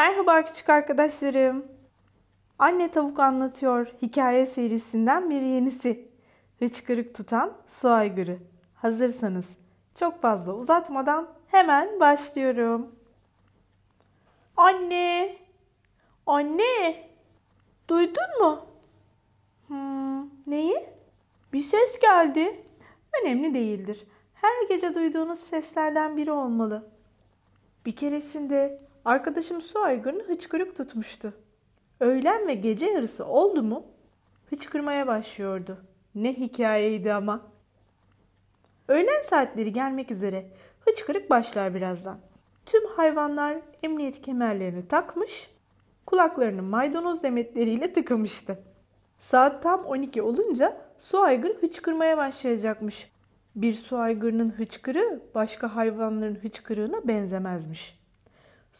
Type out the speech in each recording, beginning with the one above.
Merhaba küçük arkadaşlarım. Anne Tavuk Anlatıyor hikaye serisinden bir yenisi. Hıçkırık tutan su aygırı. Hazırsanız çok fazla uzatmadan hemen başlıyorum. Anne! Anne! Duydun mu? Hmm, neyi? Bir ses geldi. Önemli değildir. Her gece duyduğunuz seslerden biri olmalı. Bir keresinde arkadaşım su aygırını hıçkırık tutmuştu. Öğlen ve gece yarısı oldu mu hıçkırmaya başlıyordu. Ne hikayeydi ama. Öğlen saatleri gelmek üzere hıçkırık başlar birazdan. Tüm hayvanlar emniyet kemerlerini takmış, kulaklarını maydanoz demetleriyle tıkamıştı. Saat tam 12 olunca su aygırı hıçkırmaya başlayacakmış. Bir su aygırının hıçkırığı başka hayvanların hıçkırığına benzemezmiş.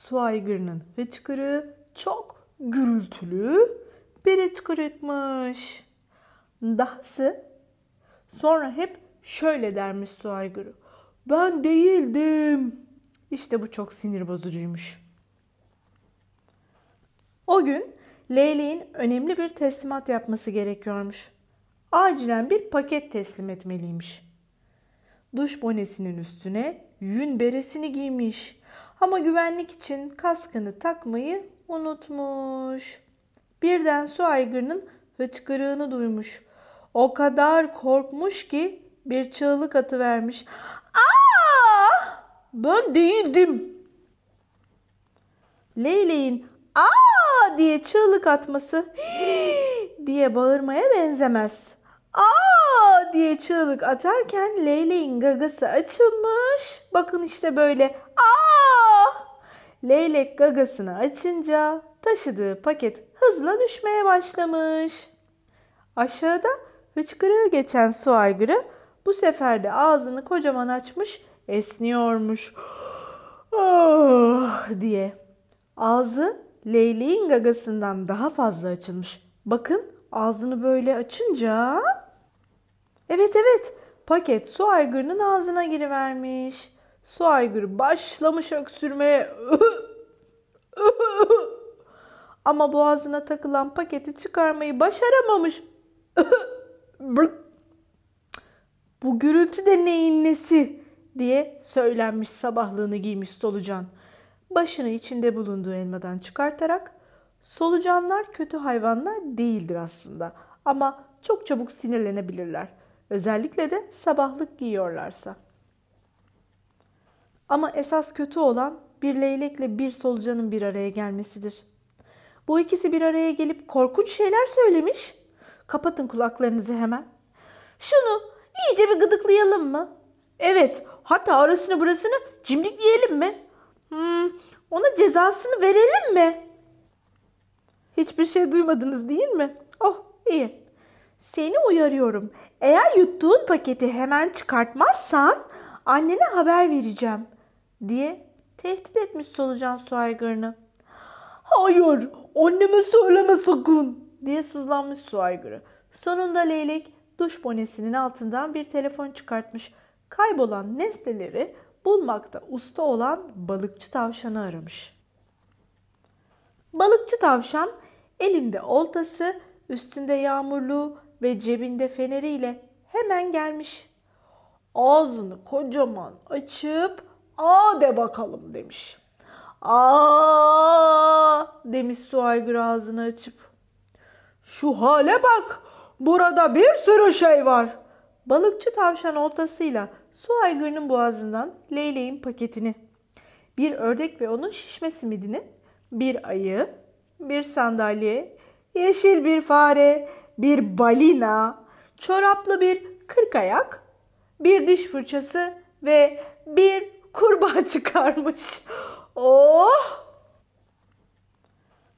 Su aygırının hıçkırığı çok gürültülü bir hıçkırıkmış. Dahası sonra hep şöyle dermiş su aygırı. Ben değildim. İşte bu çok sinir bozucuymuş. O gün Leyleğin önemli bir teslimat yapması gerekiyormuş. Acilen bir paket teslim etmeliymiş. Duş bonesinin üstüne yün beresini giymiş. Ama güvenlik için kaskını takmayı unutmuş. Birden su aygırının hıçkırığını duymuş. O kadar korkmuş ki bir çığlık atıvermiş. Aa! Ben değildim. Leyleğin aa diye çığlık atması diye bağırmaya benzemez. Aa diye çığlık atarken Leyleğin gagası açılmış. Bakın işte böyle. Aa! Leylek gagasını açınca taşıdığı paket hızla düşmeye başlamış. Aşağıda hıçkırığı geçen su aygırı bu sefer de ağzını kocaman açmış esniyormuş. Oh diye. Ağzı leyleğin gagasından daha fazla açılmış. Bakın ağzını böyle açınca... Evet evet paket su aygırının ağzına girivermiş. Su aygırı başlamış öksürmeye. Ama boğazına takılan paketi çıkarmayı başaramamış. Bu gürültü de neyin nesi diye söylenmiş sabahlığını giymiş solucan. Başını içinde bulunduğu elmadan çıkartarak solucanlar kötü hayvanlar değildir aslında ama çok çabuk sinirlenebilirler. Özellikle de sabahlık giyiyorlarsa. Ama esas kötü olan bir leylekle bir solucanın bir araya gelmesidir. Bu ikisi bir araya gelip korkunç şeyler söylemiş. Kapatın kulaklarınızı hemen. Şunu iyice bir gıdıklayalım mı? Evet, hatta arasını burasını cimdikleyelim mi? Hmm, ona cezasını verelim mi? Hiçbir şey duymadınız değil mi? Oh, iyi. Seni uyarıyorum. Eğer yuttuğun paketi hemen çıkartmazsan annene haber vereceğim diye tehdit etmiş solucan su aygırını. Hayır, anneme söyleme sakın diye sızlanmış su aygırı. Sonunda leylek duş bonesinin altından bir telefon çıkartmış. Kaybolan nesneleri bulmakta usta olan balıkçı tavşanı aramış. Balıkçı tavşan elinde oltası, üstünde yağmurluğu ve cebinde feneriyle hemen gelmiş. Ağzını kocaman açıp aa de bakalım demiş. Aa demiş su aygırı ağzını açıp. Şu hale bak burada bir sürü şey var. Balıkçı tavşan oltasıyla su aygırının boğazından leyleğin paketini, bir ördek ve onun şişme simidini, bir ayı, bir sandalye, yeşil bir fare, bir balina, çoraplı bir kırk ayak, bir diş fırçası ve bir kurbağa çıkarmış. Oh!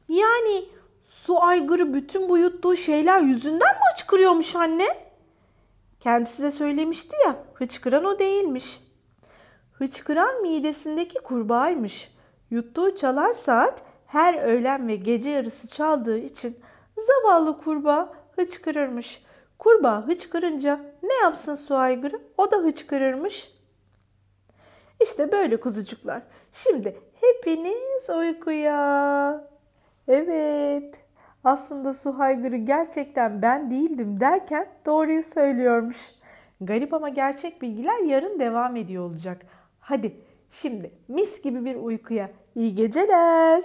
Yani su aygırı bütün bu yuttuğu şeyler yüzünden mi hıçkırıyormuş anne? Kendisi de söylemişti ya, hıçkıran o değilmiş. Hıçkıran midesindeki kurbağaymış. Yuttuğu çalar saat her öğlen ve gece yarısı çaldığı için zavallı kurbağa hıçkırırmış. Kurbağa hıçkırınca ne yapsın su aygırı? O da hıçkırırmış. İşte böyle kuzucuklar. Şimdi Hepiniz uykuya. Evet. Aslında su haygırı gerçekten ben değildim derken doğruyu söylüyormuş. Garip ama gerçek bilgiler yarın devam ediyor olacak. Hadi şimdi mis gibi bir uykuya. İyi geceler.